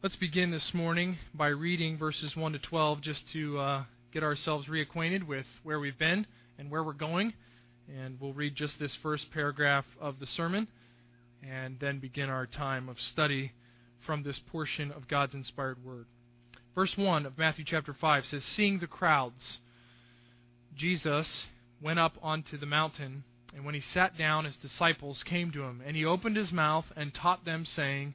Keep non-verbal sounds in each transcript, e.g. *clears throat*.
Let's begin this morning by reading verses 1 to 12 just to uh, get ourselves reacquainted with where we've been and where we're going. And we'll read just this first paragraph of the sermon and then begin our time of study from this portion of God's inspired word. Verse 1 of Matthew chapter 5 says, Seeing the crowds, Jesus went up onto the mountain, and when he sat down, his disciples came to him, and he opened his mouth and taught them, saying,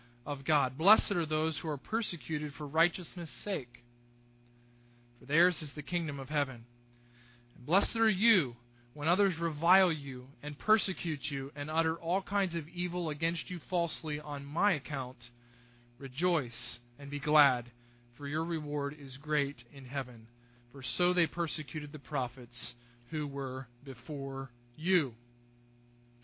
of God. Blessed are those who are persecuted for righteousness' sake, for theirs is the kingdom of heaven. And blessed are you when others revile you and persecute you and utter all kinds of evil against you falsely on my account. Rejoice and be glad, for your reward is great in heaven. For so they persecuted the prophets who were before you.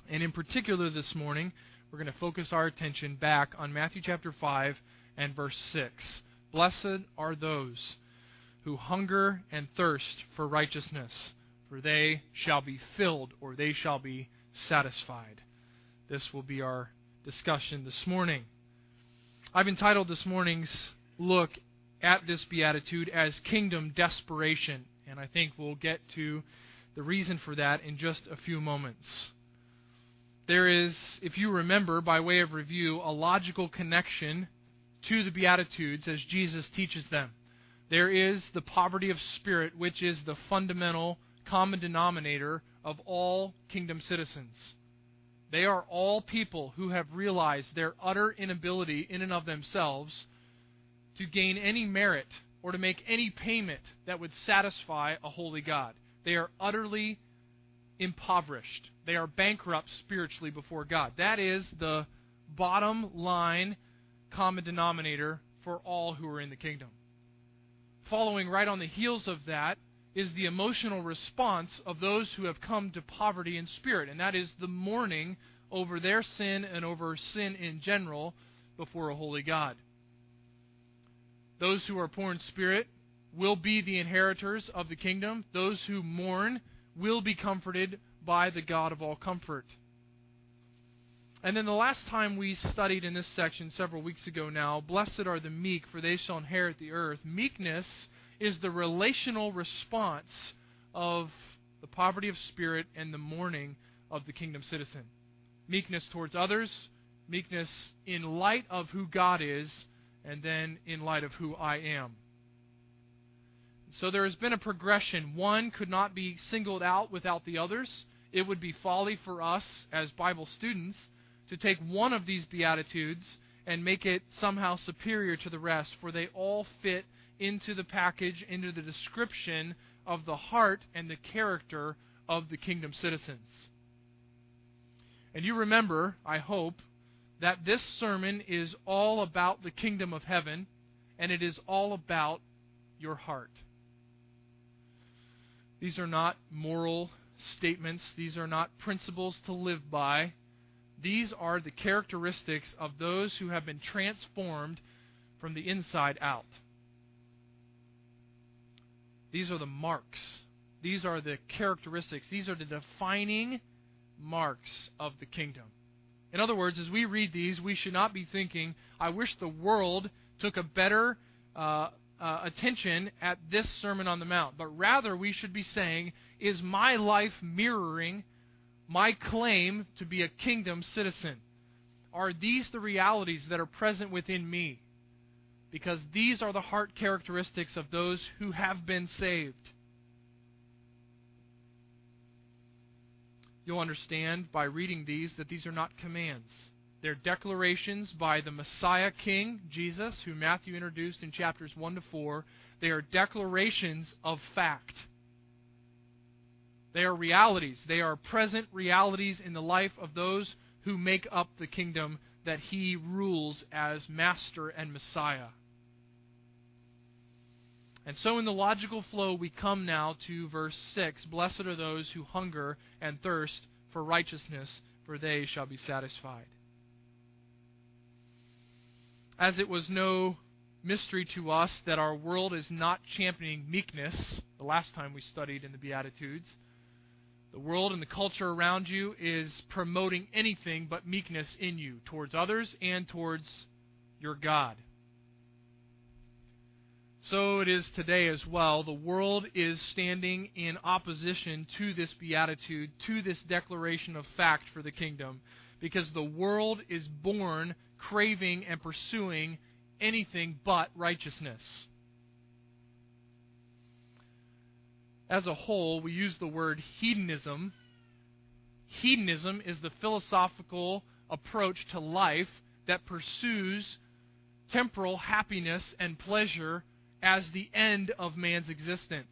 And in particular this morning, we're going to focus our attention back on Matthew chapter 5 and verse 6. Blessed are those who hunger and thirst for righteousness, for they shall be filled or they shall be satisfied. This will be our discussion this morning. I've entitled this morning's look at this beatitude as kingdom desperation, and I think we'll get to the reason for that in just a few moments there is, if you remember, by way of review, a logical connection to the Beatitudes as Jesus teaches them. There is the poverty of spirit, which is the fundamental common denominator of all kingdom citizens. They are all people who have realized their utter inability in and of themselves to gain any merit or to make any payment that would satisfy a holy God. They are utterly impoverished. They are bankrupt spiritually before God. That is the bottom line common denominator for all who are in the kingdom. Following right on the heels of that is the emotional response of those who have come to poverty in spirit, and that is the mourning over their sin and over sin in general before a holy God. Those who are poor in spirit will be the inheritors of the kingdom. Those who mourn will be comforted by the God of all comfort. And then the last time we studied in this section several weeks ago now, blessed are the meek, for they shall inherit the earth. Meekness is the relational response of the poverty of spirit and the mourning of the kingdom citizen. Meekness towards others, meekness in light of who God is, and then in light of who I am. So there has been a progression. One could not be singled out without the others. It would be folly for us as Bible students to take one of these Beatitudes and make it somehow superior to the rest, for they all fit into the package, into the description of the heart and the character of the kingdom citizens. And you remember, I hope, that this sermon is all about the kingdom of heaven, and it is all about your heart. These are not moral statements, these are not principles to live by. These are the characteristics of those who have been transformed from the inside out. These are the marks. These are the characteristics. These are the defining marks of the kingdom. In other words, as we read these, we should not be thinking, I wish the world took a better uh, uh, attention at this Sermon on the Mount, but rather we should be saying, is my life mirroring my claim to be a kingdom citizen? Are these the realities that are present within me? Because these are the heart characteristics of those who have been saved. You'll understand by reading these that these are not commands. They're declarations by the Messiah King, Jesus, who Matthew introduced in chapters 1 to 4. They are declarations of fact. They are realities. They are present realities in the life of those who make up the kingdom that he rules as Master and Messiah. And so, in the logical flow, we come now to verse 6 Blessed are those who hunger and thirst for righteousness, for they shall be satisfied. As it was no mystery to us that our world is not championing meekness, the last time we studied in the Beatitudes, the world and the culture around you is promoting anything but meekness in you towards others and towards your God. So it is today as well. The world is standing in opposition to this beatitude, to this declaration of fact for the kingdom, because the world is born craving and pursuing anything but righteousness. As a whole, we use the word hedonism. Hedonism is the philosophical approach to life that pursues temporal happiness and pleasure as the end of man's existence.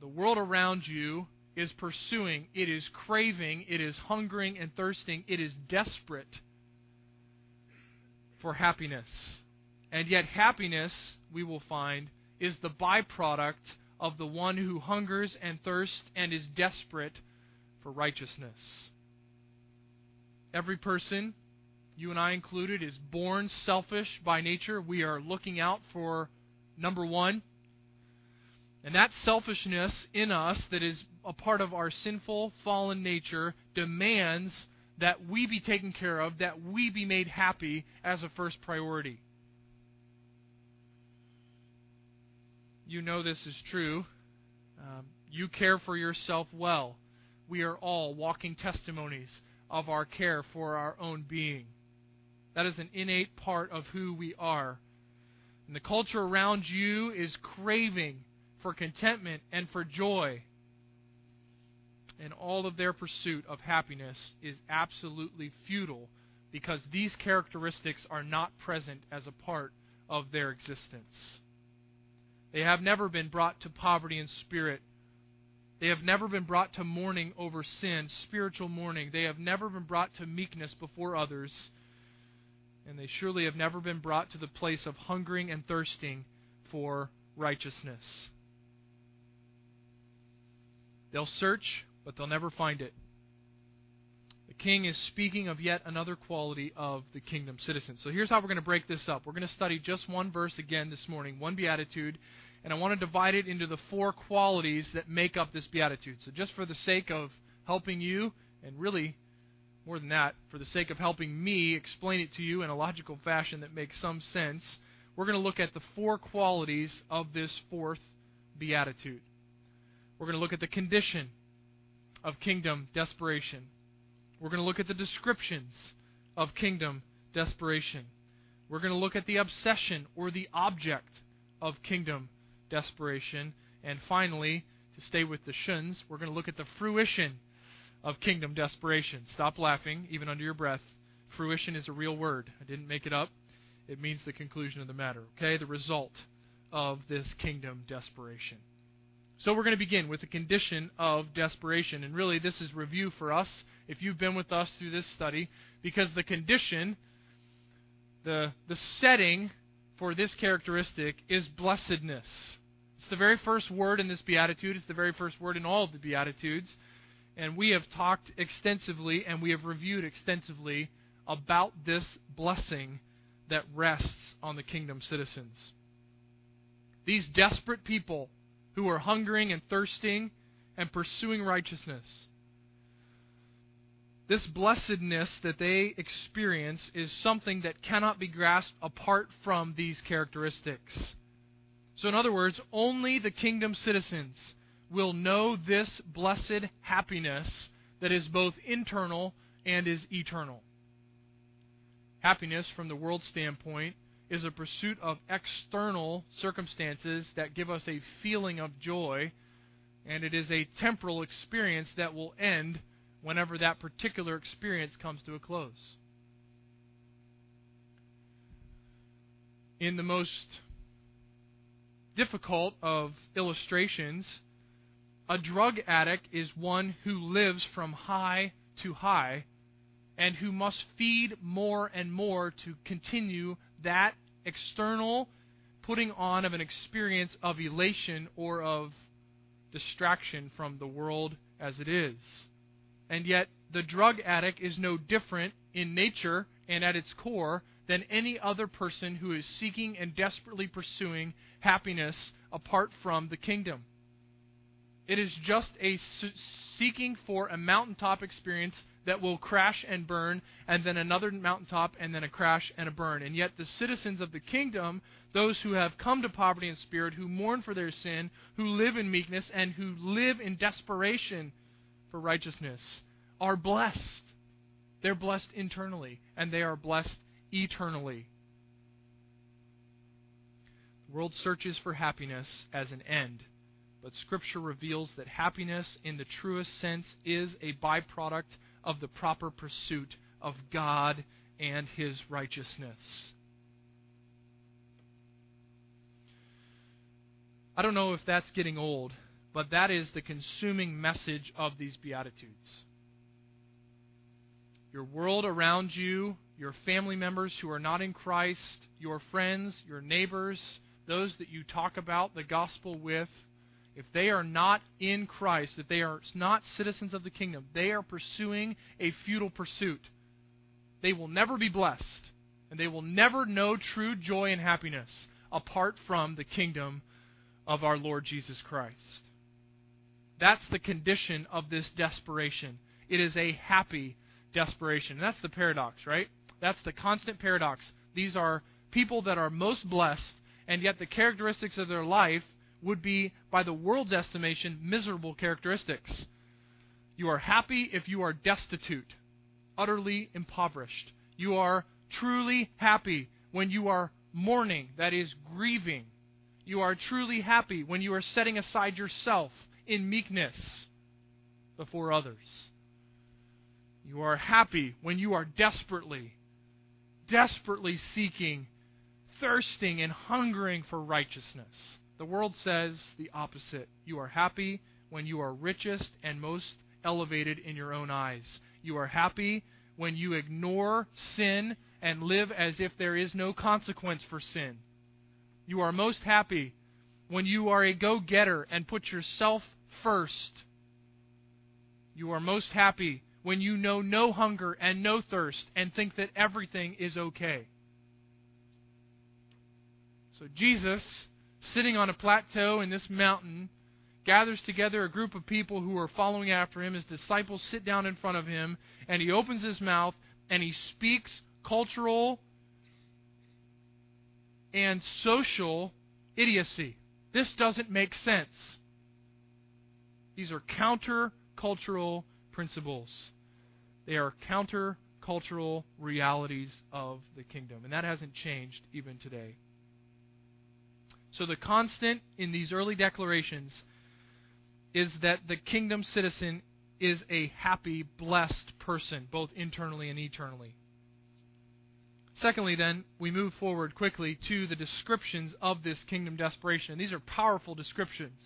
The world around you is pursuing, it is craving, it is hungering and thirsting, it is desperate for happiness. And yet, happiness, we will find, is the byproduct of the one who hungers and thirsts and is desperate for righteousness. Every person you and I included, is born selfish by nature. We are looking out for number one. And that selfishness in us, that is a part of our sinful, fallen nature, demands that we be taken care of, that we be made happy as a first priority. You know this is true. Um, you care for yourself well. We are all walking testimonies of our care for our own being. That is an innate part of who we are. And the culture around you is craving for contentment and for joy. And all of their pursuit of happiness is absolutely futile because these characteristics are not present as a part of their existence. They have never been brought to poverty in spirit. They have never been brought to mourning over sin, spiritual mourning. They have never been brought to meekness before others and they surely have never been brought to the place of hungering and thirsting for righteousness. They'll search, but they'll never find it. The king is speaking of yet another quality of the kingdom citizen. So here's how we're going to break this up. We're going to study just one verse again this morning, one beatitude, and I want to divide it into the four qualities that make up this beatitude. So just for the sake of helping you and really more than that, for the sake of helping me explain it to you in a logical fashion that makes some sense, we're going to look at the four qualities of this fourth beatitude. We're going to look at the condition of kingdom desperation. We're going to look at the descriptions of kingdom desperation. We're going to look at the obsession or the object of kingdom desperation. And finally, to stay with the shuns, we're going to look at the fruition of kingdom desperation. Stop laughing, even under your breath. Fruition is a real word. I didn't make it up. It means the conclusion of the matter. Okay? The result of this kingdom desperation. So we're going to begin with the condition of desperation. And really, this is review for us, if you've been with us through this study, because the condition, the, the setting for this characteristic is blessedness. It's the very first word in this beatitude. It's the very first word in all of the beatitudes. And we have talked extensively and we have reviewed extensively about this blessing that rests on the kingdom citizens. These desperate people who are hungering and thirsting and pursuing righteousness. This blessedness that they experience is something that cannot be grasped apart from these characteristics. So, in other words, only the kingdom citizens will know this blessed happiness that is both internal and is eternal. Happiness, from the world standpoint, is a pursuit of external circumstances that give us a feeling of joy, and it is a temporal experience that will end whenever that particular experience comes to a close. In the most difficult of illustrations, a drug addict is one who lives from high to high and who must feed more and more to continue that external putting on of an experience of elation or of distraction from the world as it is. And yet, the drug addict is no different in nature and at its core than any other person who is seeking and desperately pursuing happiness apart from the kingdom. It is just a seeking for a mountaintop experience that will crash and burn, and then another mountaintop, and then a crash and a burn. And yet, the citizens of the kingdom, those who have come to poverty in spirit, who mourn for their sin, who live in meekness, and who live in desperation for righteousness, are blessed. They're blessed internally, and they are blessed eternally. The world searches for happiness as an end but Scripture reveals that happiness, in the truest sense, is a byproduct of the proper pursuit of God and His righteousness. I don't know if that's getting old, but that is the consuming message of these Beatitudes. Your world around you, your family members who are not in Christ, your friends, your neighbors, those that you talk about the gospel with, if they are not in Christ, if they are not citizens of the kingdom, they are pursuing a futile pursuit. They will never be blessed, and they will never know true joy and happiness apart from the kingdom of our Lord Jesus Christ. That's the condition of this desperation. It is a happy desperation. And that's the paradox, right? That's the constant paradox. These are people that are most blessed, and yet the characteristics of their life would be, by the world's estimation, miserable characteristics. You are happy if you are destitute, utterly impoverished. You are truly happy when you are mourning, that is, grieving. You are truly happy when you are setting aside yourself in meekness before others. You are happy when you are desperately, desperately seeking, thirsting, and hungering for righteousness. The world says the opposite. You are happy when you are richest and most elevated in your own eyes. You are happy when you ignore sin and live as if there is no consequence for sin. You are most happy when you are a go getter and put yourself first. You are most happy when you know no hunger and no thirst and think that everything is okay. So Jesus sitting on a plateau in this mountain, gathers together a group of people who are following after him. His disciples sit down in front of him, and he opens his mouth and he speaks cultural and social idiocy. This doesn't make sense. These are counter-cultural principles. They are counter-cultural realities of the kingdom. And that hasn't changed even today. So the constant in these early declarations is that the kingdom citizen is a happy, blessed person, both internally and eternally. Secondly, then, we move forward quickly to the descriptions of this kingdom desperation. These are powerful descriptions.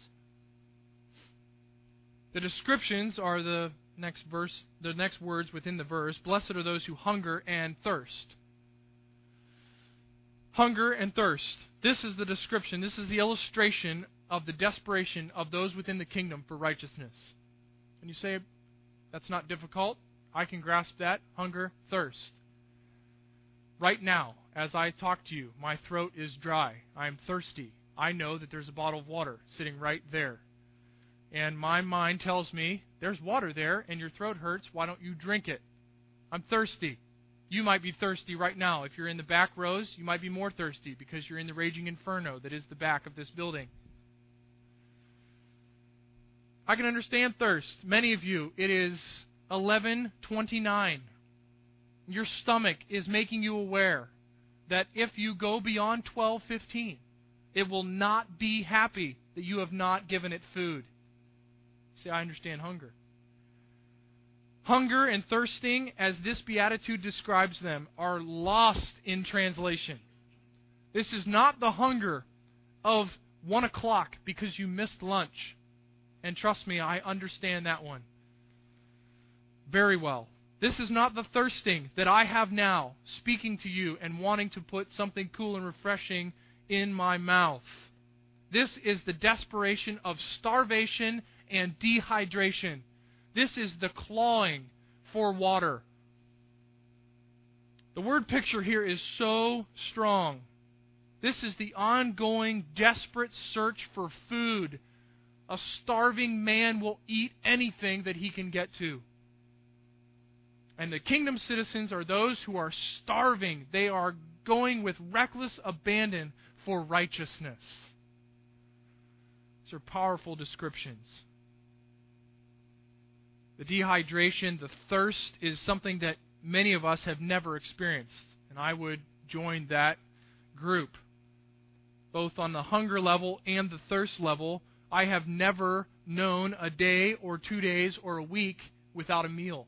The descriptions are the next verse, the next words within the verse. Blessed are those who hunger and thirst. Hunger and thirst. This is the description, this is the illustration of the desperation of those within the kingdom for righteousness. And you say, that's not difficult. I can grasp that. Hunger, thirst. Right now, as I talk to you, my throat is dry. I am thirsty. I know that there's a bottle of water sitting right there. And my mind tells me, there's water there and your throat hurts. Why don't you drink it? I'm thirsty. You might be thirsty right now. If you're in the back rows, you might be more thirsty because you're in the raging inferno that is the back of this building. I can understand thirst. Many of you, it is 11:29. Your stomach is making you aware that if you go beyond 12:15, it will not be happy that you have not given it food. See, I understand hunger. Hunger and thirsting, as this beatitude describes them, are lost in translation. This is not the hunger of one o'clock because you missed lunch. And trust me, I understand that one very well. This is not the thirsting that I have now, speaking to you and wanting to put something cool and refreshing in my mouth. This is the desperation of starvation and dehydration. This is the clawing for water. The word picture here is so strong. This is the ongoing, desperate search for food. A starving man will eat anything that he can get to. And the kingdom citizens are those who are starving. They are going with reckless abandon for righteousness. These are powerful descriptions. The dehydration, the thirst, is something that many of us have never experienced. And I would join that group. Both on the hunger level and the thirst level, I have never known a day or two days or a week without a meal.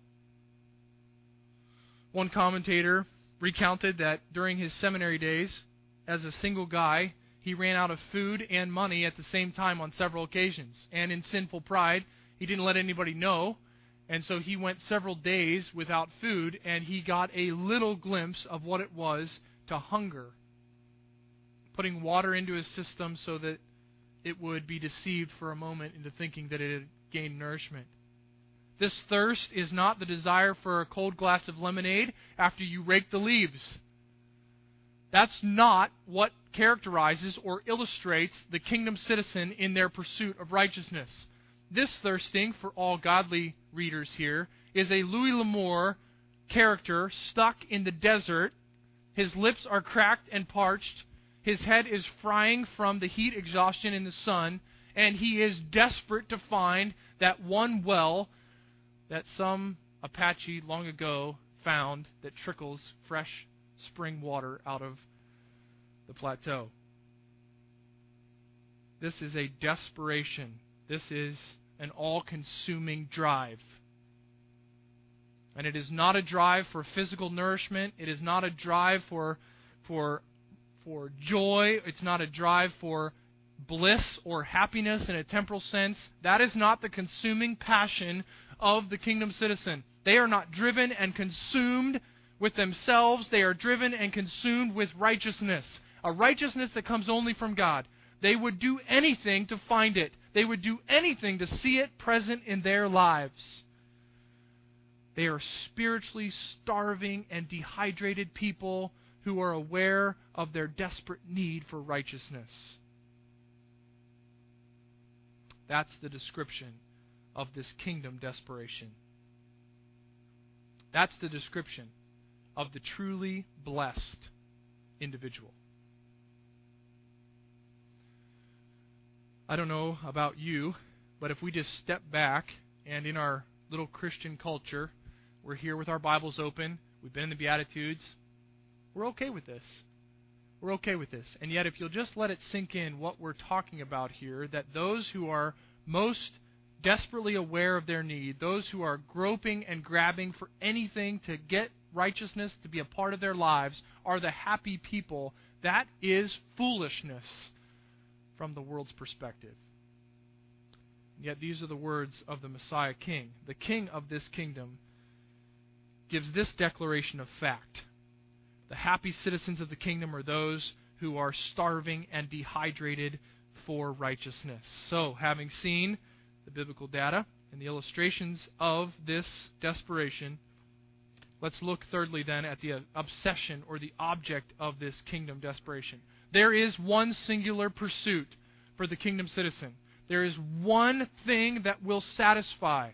One commentator recounted that during his seminary days, as a single guy, he ran out of food and money at the same time on several occasions. And in sinful pride, he didn't let anybody know. And so he went several days without food, and he got a little glimpse of what it was to hunger. Putting water into his system so that it would be deceived for a moment into thinking that it had gained nourishment. This thirst is not the desire for a cold glass of lemonade after you rake the leaves. That's not what characterizes or illustrates the kingdom citizen in their pursuit of righteousness. This thirsting, for all godly readers here, is a Louis L'Amour character stuck in the desert. His lips are cracked and parched. His head is frying from the heat exhaustion in the sun, and he is desperate to find that one well that some Apache long ago found that trickles fresh spring water out of the plateau. This is a desperation. This is an all consuming drive. And it is not a drive for physical nourishment. It is not a drive for, for, for joy. It's not a drive for bliss or happiness in a temporal sense. That is not the consuming passion of the kingdom citizen. They are not driven and consumed with themselves, they are driven and consumed with righteousness, a righteousness that comes only from God. They would do anything to find it. They would do anything to see it present in their lives. They are spiritually starving and dehydrated people who are aware of their desperate need for righteousness. That's the description of this kingdom desperation. That's the description of the truly blessed individual. I don't know about you, but if we just step back and in our little Christian culture, we're here with our Bibles open, we've been in the Beatitudes, we're okay with this. We're okay with this. And yet, if you'll just let it sink in what we're talking about here, that those who are most desperately aware of their need, those who are groping and grabbing for anything to get righteousness to be a part of their lives, are the happy people. That is foolishness from the world's perspective. Yet these are the words of the Messiah King. The King of this kingdom gives this declaration of fact. The happy citizens of the kingdom are those who are starving and dehydrated for righteousness. So, having seen the biblical data and the illustrations of this desperation, let's look thirdly then at the obsession or the object of this kingdom desperation. There is one singular pursuit for the kingdom citizen. There is one thing that will satisfy.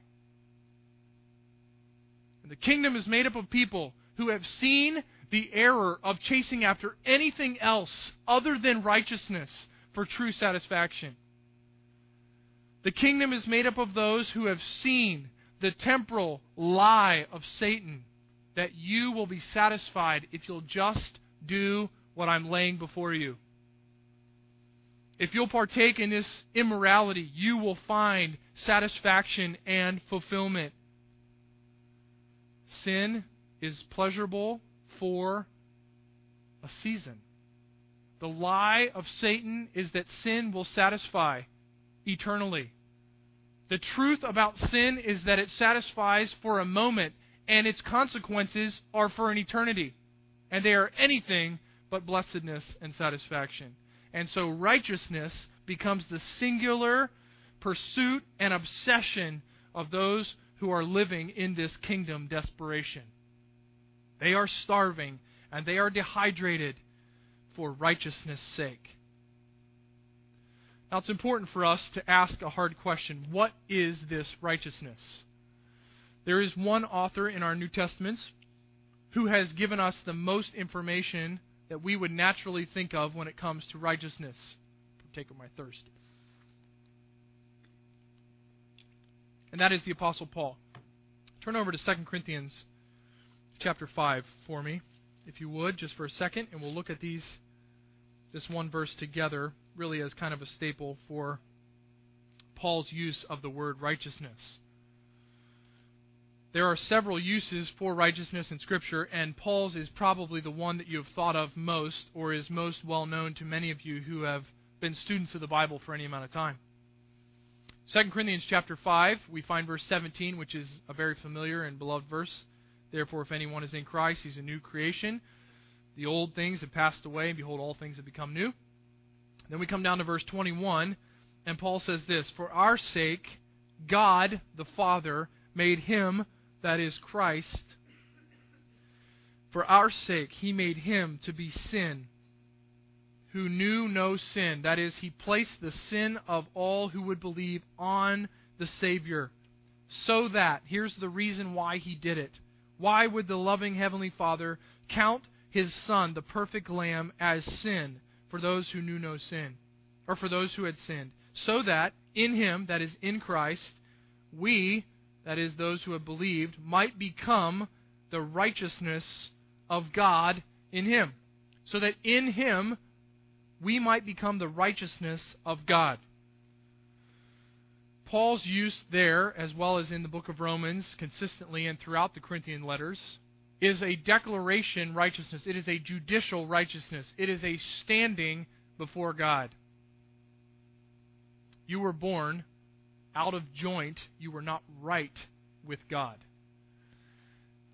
And the kingdom is made up of people who have seen the error of chasing after anything else other than righteousness for true satisfaction. The kingdom is made up of those who have seen the temporal lie of Satan that you will be satisfied if you'll just do what I'm laying before you. If you'll partake in this immorality, you will find satisfaction and fulfillment. Sin is pleasurable for a season. The lie of Satan is that sin will satisfy eternally. The truth about sin is that it satisfies for a moment, and its consequences are for an eternity. And they are anything but blessedness and satisfaction. And so righteousness becomes the singular pursuit and obsession of those who are living in this kingdom desperation. They are starving and they are dehydrated for righteousness' sake. Now, it's important for us to ask a hard question What is this righteousness? There is one author in our New Testaments who has given us the most information that we would naturally think of when it comes to righteousness. Partake of my thirst. And that is the Apostle Paul. Turn over to 2 Corinthians chapter 5 for me, if you would, just for a second, and we'll look at these this one verse together, really as kind of a staple for Paul's use of the word righteousness. There are several uses for righteousness in Scripture, and Paul's is probably the one that you have thought of most or is most well known to many of you who have been students of the Bible for any amount of time. 2 Corinthians chapter 5, we find verse 17, which is a very familiar and beloved verse. Therefore, if anyone is in Christ, he's a new creation. The old things have passed away, and behold, all things have become new. Then we come down to verse 21, and Paul says this For our sake, God the Father made him that is Christ, for our sake he made him to be sin, who knew no sin. That is, he placed the sin of all who would believe on the Savior. So that, here's the reason why he did it. Why would the loving Heavenly Father count his Son, the perfect Lamb, as sin for those who knew no sin, or for those who had sinned? So that in him, that is, in Christ, we that is, those who have believed, might become the righteousness of God in Him. So that in Him we might become the righteousness of God. Paul's use there, as well as in the book of Romans, consistently and throughout the Corinthian letters, is a declaration righteousness. It is a judicial righteousness. It is a standing before God. You were born out of joint, you were not right with God.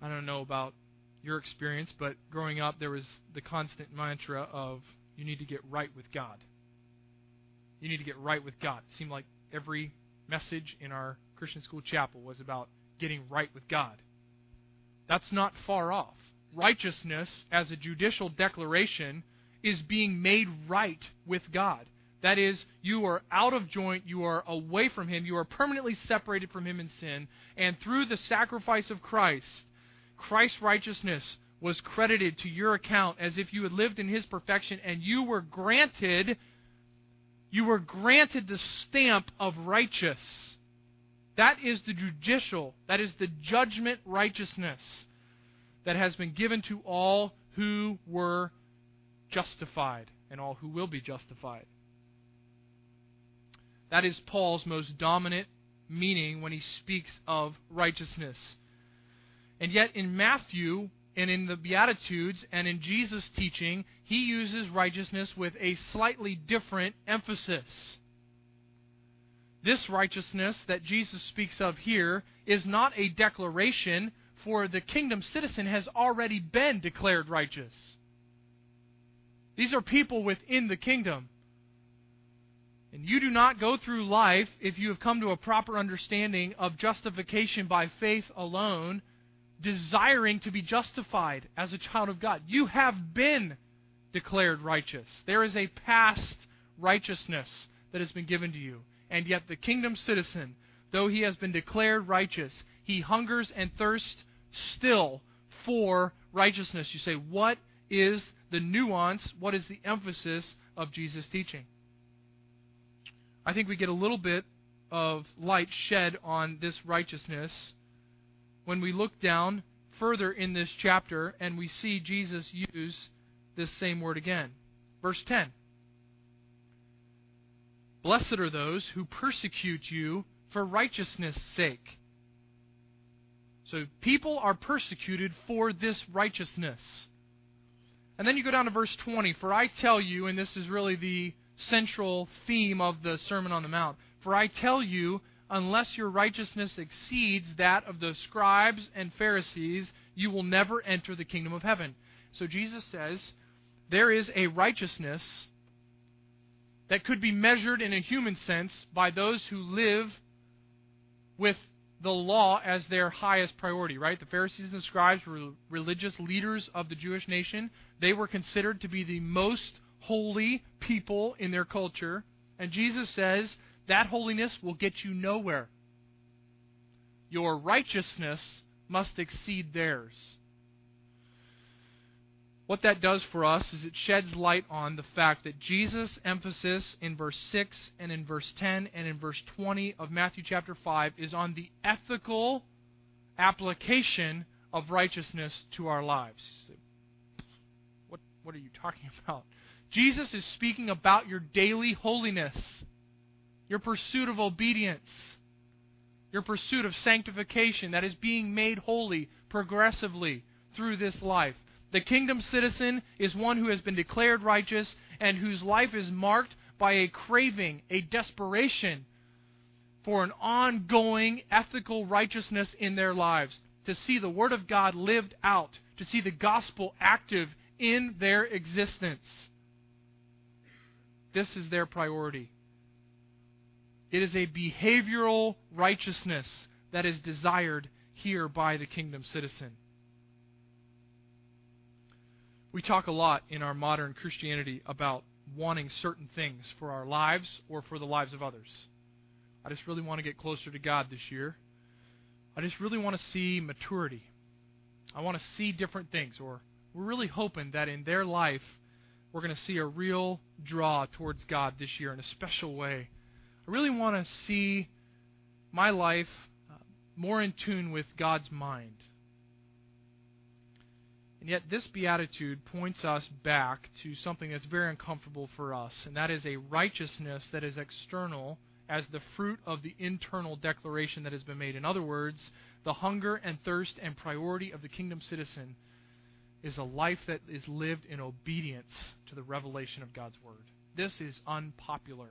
I don't know about your experience, but growing up, there was the constant mantra of you need to get right with God. You need to get right with God. It seemed like every message in our Christian school chapel was about getting right with God. That's not far off. Righteousness, as a judicial declaration, is being made right with God. That is, you are out of joint, you are away from Him, you are permanently separated from Him in sin, and through the sacrifice of Christ, Christ's righteousness was credited to your account as if you had lived in His perfection, and you were granted, you were granted the stamp of righteous. That is the judicial, that is the judgment righteousness that has been given to all who were justified and all who will be justified. That is Paul's most dominant meaning when he speaks of righteousness. And yet, in Matthew and in the Beatitudes and in Jesus' teaching, he uses righteousness with a slightly different emphasis. This righteousness that Jesus speaks of here is not a declaration, for the kingdom citizen has already been declared righteous. These are people within the kingdom. And you do not go through life if you have come to a proper understanding of justification by faith alone, desiring to be justified as a child of God. You have been declared righteous. There is a past righteousness that has been given to you. And yet, the kingdom citizen, though he has been declared righteous, he hungers and thirsts still for righteousness. You say, what is the nuance? What is the emphasis of Jesus' teaching? I think we get a little bit of light shed on this righteousness when we look down further in this chapter and we see Jesus use this same word again. Verse 10 Blessed are those who persecute you for righteousness' sake. So people are persecuted for this righteousness. And then you go down to verse 20. For I tell you, and this is really the central theme of the Sermon on the Mount. For I tell you, unless your righteousness exceeds that of the scribes and Pharisees, you will never enter the kingdom of heaven. So Jesus says, there is a righteousness that could be measured in a human sense by those who live with the law as their highest priority, right? The Pharisees and scribes were religious leaders of the Jewish nation. They were considered to be the most holy people in their culture. And Jesus says that holiness will get you nowhere. Your righteousness must exceed theirs. What that does for us is it sheds light on the fact that Jesus' emphasis in verse 6 and in verse 10 and in verse 20 of Matthew chapter 5 is on the ethical application of righteousness to our lives. What, what are you talking *laughs* about? Jesus is speaking about your daily holiness, your pursuit of obedience, your pursuit of sanctification that is being made holy progressively through this life. The kingdom citizen is one who has been declared righteous and whose life is marked by a craving, a desperation for an ongoing ethical righteousness in their lives, to see the Word of God lived out, to see the gospel active in their existence. This is their priority. It is a behavioral righteousness that is desired here by the kingdom citizen. We talk a lot in our modern Christianity about wanting certain things for our lives or for the lives of others. I just really want to get closer to God this year. I just really want to see maturity. I want to see different things. Or we're really hoping that in their life, we're going to see a real draw towards God this year in a special way. I really want to see my life uh, more in tune with God's mind. And yet, this beatitude points us back to something that's very uncomfortable for us, and that is a righteousness that is external as the fruit of the internal declaration that has been made. In other words, the hunger and thirst and priority of the kingdom citizen is a life that is lived in obedience to the revelation of God's Word. This is unpopular.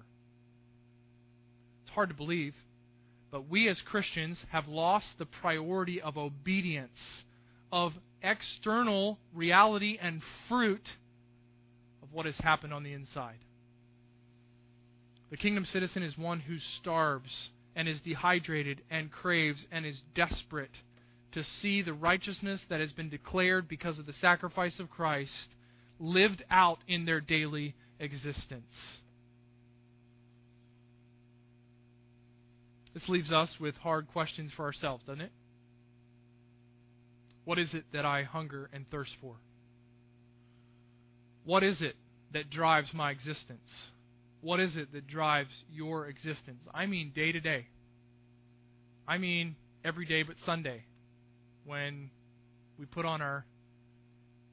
It's hard to believe, but we as Christians have lost the priority of obedience, of external reality and fruit of what has happened on the inside. The kingdom citizen is one who starves and is dehydrated and craves and is desperate to see the righteousness that has been declared because of the sacrifice of Christ lived out in their daily existence. This leaves us with hard questions for ourselves, doesn't it? What is it that I hunger and thirst for? What is it that drives my existence? What is it that drives your existence? I mean day to day. I mean every day but Sunday when we put on our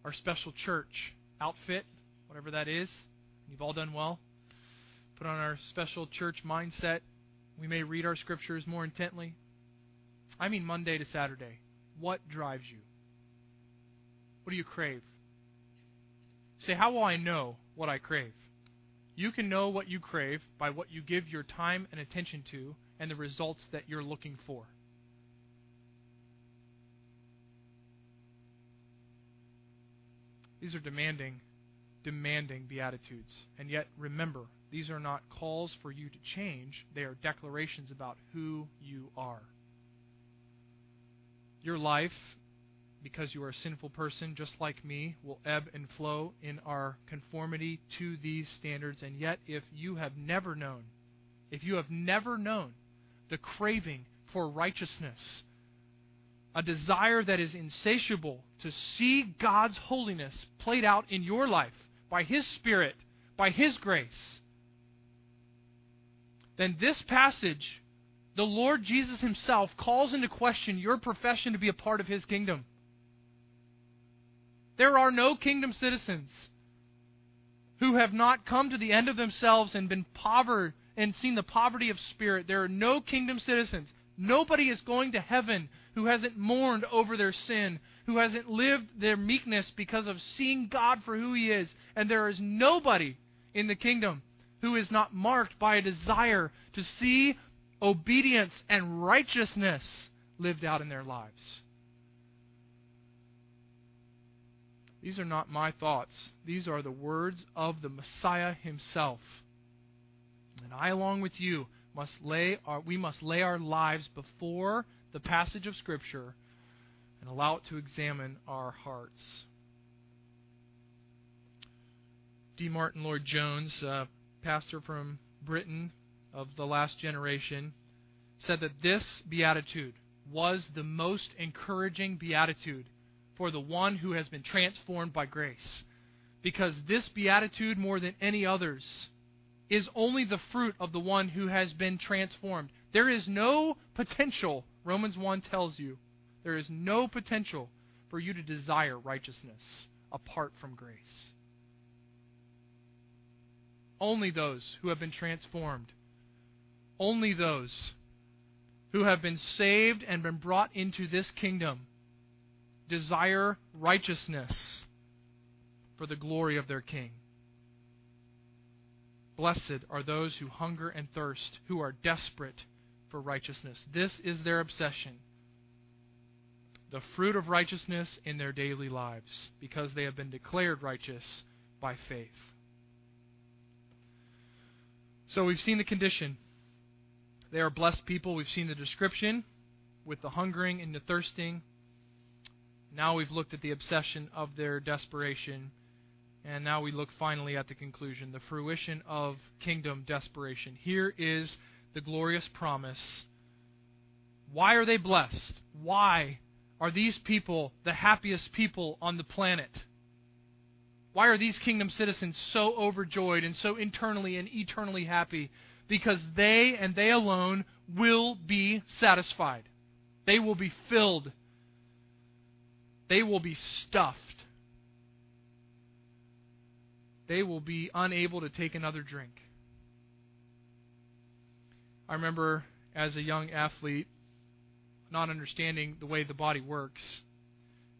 our special church outfit, whatever that is. You've all done well. Put on our special church mindset. We may read our scriptures more intently. I mean Monday to Saturday. What drives you? What do you crave? Say, how will I know what I crave? You can know what you crave by what you give your time and attention to and the results that you're looking for. These are demanding, demanding beatitudes. And yet, remember, these are not calls for you to change, they are declarations about who you are. Your life, because you are a sinful person just like me, will ebb and flow in our conformity to these standards. And yet, if you have never known, if you have never known the craving for righteousness, a desire that is insatiable to see God's holiness played out in your life by His Spirit, by His grace, then this passage, the Lord Jesus Himself calls into question your profession to be a part of His kingdom. There are no kingdom citizens who have not come to the end of themselves and been poverty and seen the poverty of spirit. There are no kingdom citizens. Nobody is going to heaven who hasn't mourned over their sin, who hasn't lived their meekness because of seeing God for who He is. And there is nobody in the kingdom who is not marked by a desire to see obedience and righteousness lived out in their lives. These are not my thoughts. These are the words of the Messiah himself. And I, along with you, must lay our, we must lay our lives before the passage of Scripture and allow it to examine our hearts. D. Martyn Lloyd Jones, pastor from Britain of the last generation, said that this beatitude was the most encouraging beatitude for the one who has been transformed by grace. Because this beatitude, more than any others, is only the fruit of the one who has been transformed. There is no potential, Romans 1 tells you, there is no potential for you to desire righteousness apart from grace. Only those who have been transformed, only those who have been saved and been brought into this kingdom desire righteousness for the glory of their King. Blessed are those who hunger and thirst, who are desperate for righteousness. This is their obsession. The fruit of righteousness in their daily lives, because they have been declared righteous by faith. So we've seen the condition. They are blessed people. We've seen the description with the hungering and the thirsting. Now we've looked at the obsession of their desperation. And now we look finally at the conclusion, the fruition of kingdom desperation. Here is the glorious promise. Why are they blessed? Why are these people the happiest people on the planet? Why are these kingdom citizens so overjoyed and so internally and eternally happy? Because they and they alone will be satisfied. They will be filled. They will be stuffed they will be unable to take another drink. I remember as a young athlete not understanding the way the body works.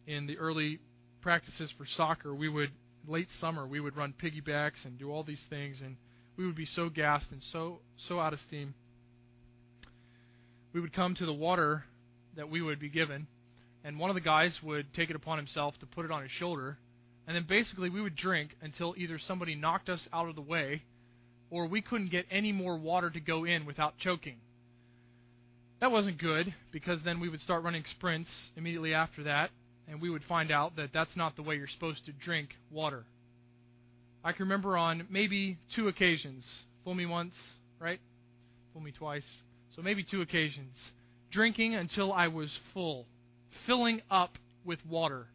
In the early practices for soccer, we would late summer we would run piggybacks and do all these things and we would be so gassed and so so out of steam. We would come to the water that we would be given and one of the guys would take it upon himself to put it on his shoulder and then basically we would drink until either somebody knocked us out of the way or we couldn't get any more water to go in without choking. That wasn't good because then we would start running sprints immediately after that and we would find out that that's not the way you're supposed to drink water. I can remember on maybe two occasions, fool me once, right? Fool me twice. So maybe two occasions. Drinking until I was full, filling up with water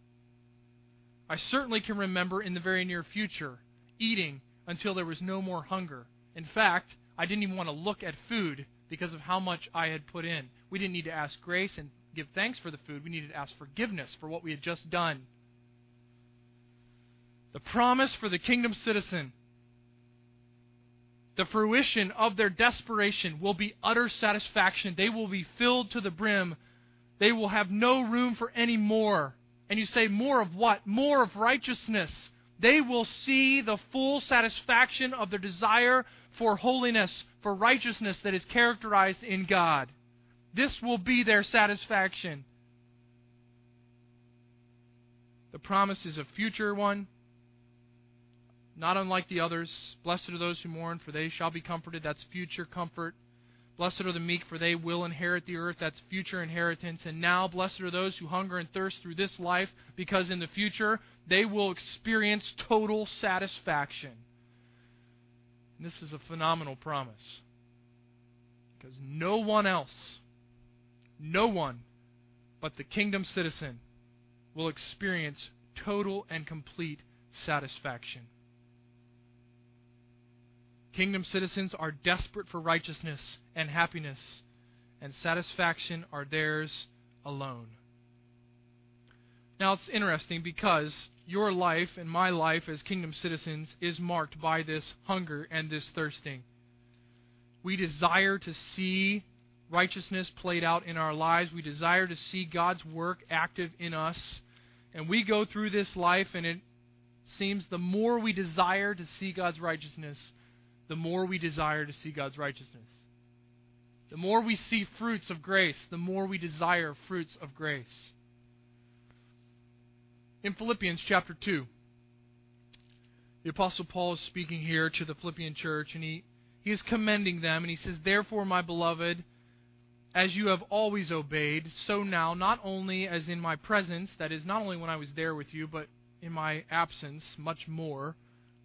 I certainly can remember in the very near future eating until there was no more hunger. In fact, I didn't even want to look at food because of how much I had put in. We didn't need to ask grace and give thanks for the food. We needed to ask forgiveness for what we had just done. The promise for the kingdom citizen, the fruition of their desperation will be utter satisfaction. They will be filled to the brim. They will have no room for any more. And you say, More of what? More of righteousness. They will see the full satisfaction of their desire for holiness, for righteousness that is characterized in God. This will be their satisfaction. The promise is a future one, not unlike the others. Blessed are those who mourn, for they shall be comforted. That's future comfort. Blessed are the meek, for they will inherit the earth. That's future inheritance. And now, blessed are those who hunger and thirst through this life, because in the future they will experience total satisfaction. And this is a phenomenal promise. Because no one else, no one but the kingdom citizen will experience total and complete satisfaction. Kingdom citizens are desperate for righteousness and happiness, and satisfaction are theirs alone. Now, it's interesting because your life and my life as kingdom citizens is marked by this hunger and this thirsting. We desire to see righteousness played out in our lives. We desire to see God's work active in us. And we go through this life, and it seems the more we desire to see God's righteousness, the more we desire to see God's righteousness. The more we see fruits of grace, the more we desire fruits of grace. In Philippians chapter 2, the Apostle Paul is speaking here to the Philippian church, and he, he is commending them, and he says, Therefore, my beloved, as you have always obeyed, so now, not only as in my presence, that is, not only when I was there with you, but in my absence, much more,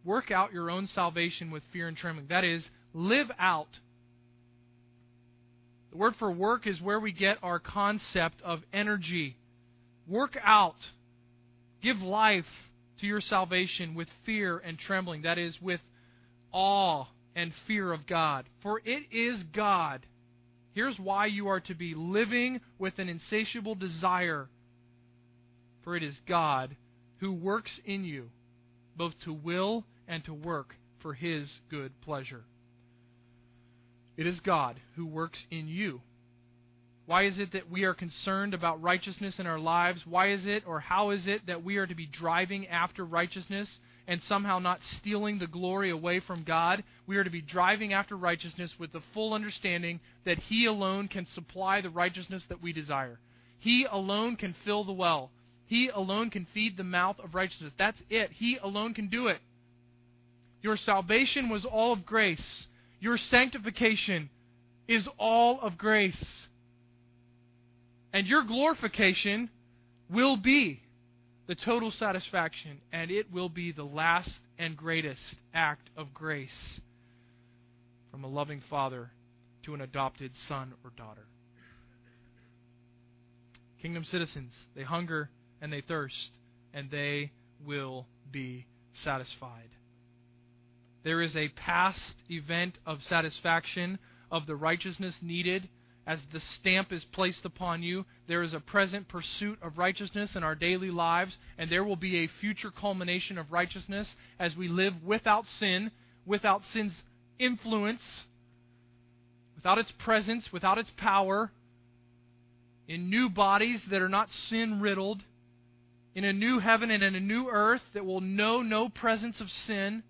work out your own salvation with fear and trembling. That is, live out. The word for work is where we get our concept of energy. Work out. Give life to your salvation with fear and trembling. That is, with awe and fear of God. For it is God. Here's why you are to be living with an insatiable desire. For it is God who works in you, both to will and to work for his good pleasure. It is God who works in you why is it that we are concerned about righteousness in our lives? Why is it or how is it that we are to be driving after righteousness and somehow not stealing the glory away from God? We are to be driving after righteousness with the full understanding that He alone can supply the righteousness that we desire. He alone can fill the well. He alone can feed the mouth of righteousness. That's it. He alone can do it. Your salvation was all of grace. Your sanctification is all of grace. And your glorification will be the total satisfaction, and it will be the last and greatest act of grace from a loving father to an adopted son or daughter. Kingdom citizens, they hunger and they thirst, and they will be satisfied. There is a past event of satisfaction of the righteousness needed as the stamp is placed upon you, there is a present pursuit of righteousness in our daily lives, and there will be a future culmination of righteousness as we live without sin, without sin's influence, without its presence, without its power, in new bodies that are not sin riddled, in a new heaven and in a new earth that will know no presence of sin,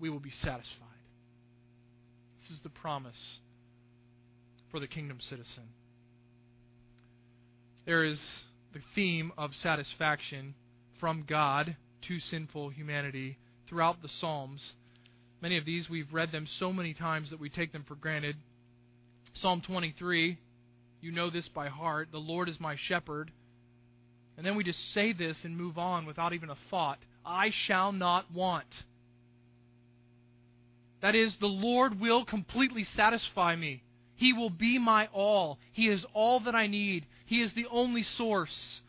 we will be satisfied. This is the promise for the kingdom citizen. There is the theme of satisfaction from God to sinful humanity throughout the Psalms. Many of these we've read them so many times that we take them for granted. Psalm 23, you know this by heart. The Lord is my shepherd. And then we just say this and move on without even a thought. I shall not want. That is, the Lord will completely satisfy me. He will be my all. He is all that I need. He is the only source.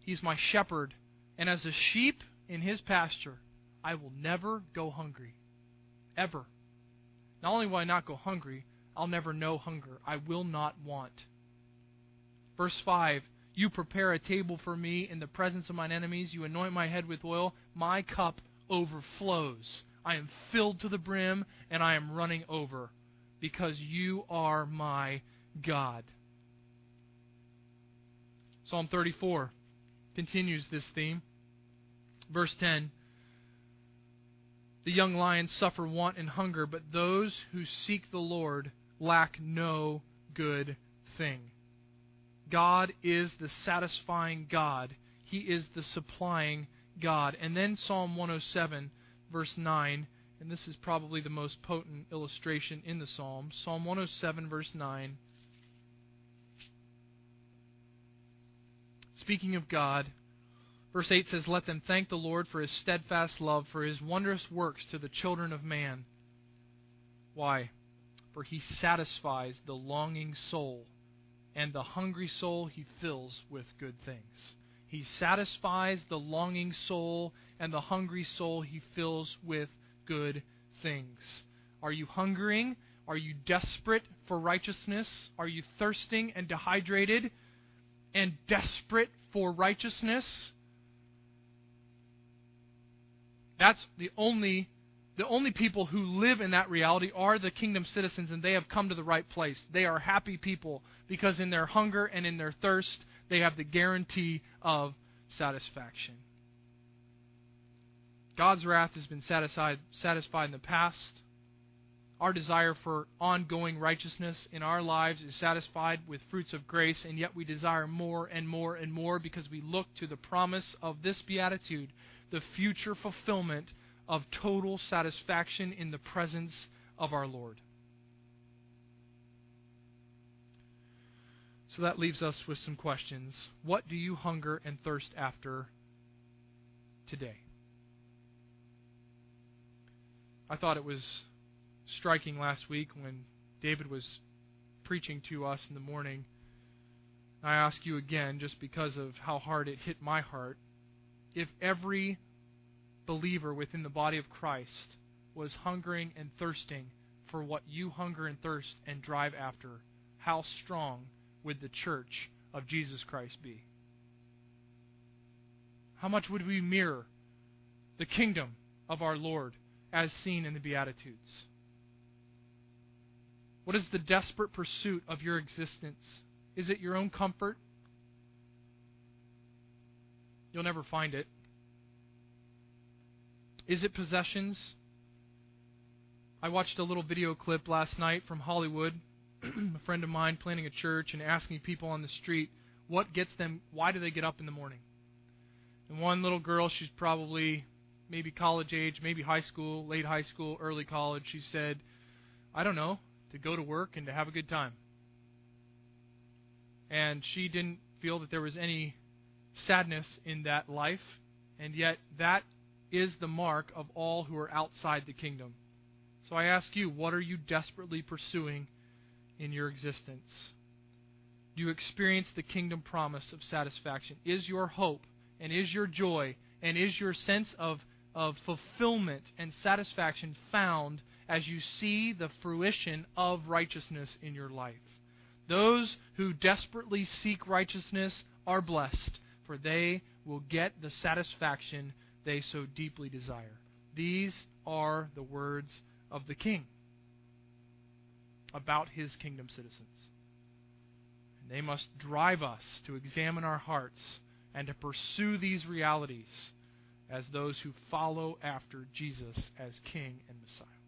He is my shepherd. And as a sheep in his pasture, I will never go hungry. Ever. Not only will I not go hungry, I'll never know hunger. I will not want. Verse 5 You prepare a table for me in the presence of mine enemies. You anoint my head with oil. My cup overflows. I am filled to the brim, and I am running over because you are my God. Psalm 34 continues this theme. Verse 10 The young lions suffer want and hunger, but those who seek the Lord lack no good thing. God is the satisfying God, He is the supplying God. And then Psalm 107, verse 9 and this is probably the most potent illustration in the Psalm. Psalm 107, verse 9. Speaking of God, verse 8 says, Let them thank the Lord for his steadfast love, for his wondrous works to the children of man. Why? For he satisfies the longing soul, and the hungry soul he fills with good things. He satisfies the longing soul, and the hungry soul he fills with good things. Are you hungering? Are you desperate for righteousness? Are you thirsting and dehydrated and desperate for righteousness? That's the only the only people who live in that reality are the kingdom citizens and they have come to the right place. They are happy people because in their hunger and in their thirst they have the guarantee of satisfaction. God's wrath has been satisfied, satisfied in the past. Our desire for ongoing righteousness in our lives is satisfied with fruits of grace, and yet we desire more and more and more because we look to the promise of this beatitude, the future fulfillment of total satisfaction in the presence of our Lord. So that leaves us with some questions. What do you hunger and thirst after today? I thought it was striking last week when David was preaching to us in the morning. I ask you again, just because of how hard it hit my heart, if every believer within the body of Christ was hungering and thirsting for what you hunger and thirst and drive after, how strong would the church of Jesus Christ be? How much would we mirror the kingdom of our Lord as seen in the Beatitudes? What is the desperate pursuit of your existence? Is it your own comfort? You'll never find it. Is it possessions? I watched a little video clip last night from Hollywood *clears throat* a friend of mine planning a church and asking people on the street what gets them, why do they get up in the morning? And one little girl, she's probably maybe college age, maybe high school, late high school, early college, she said, I don't know, to go to work and to have a good time. And she didn't feel that there was any sadness in that life, and yet that is the mark of all who are outside the kingdom. So I ask you, what are you desperately pursuing in your existence? Do you experience the kingdom promise of satisfaction? Is your hope and is your joy and is your sense of, of fulfillment and satisfaction found as you see the fruition of righteousness in your life? Those who desperately seek righteousness are blessed, for they will get the satisfaction they so deeply desire. These are the words of the King about his kingdom citizens. And they must drive us to examine our hearts and to pursue these realities as those who follow after Jesus as King and Messiah.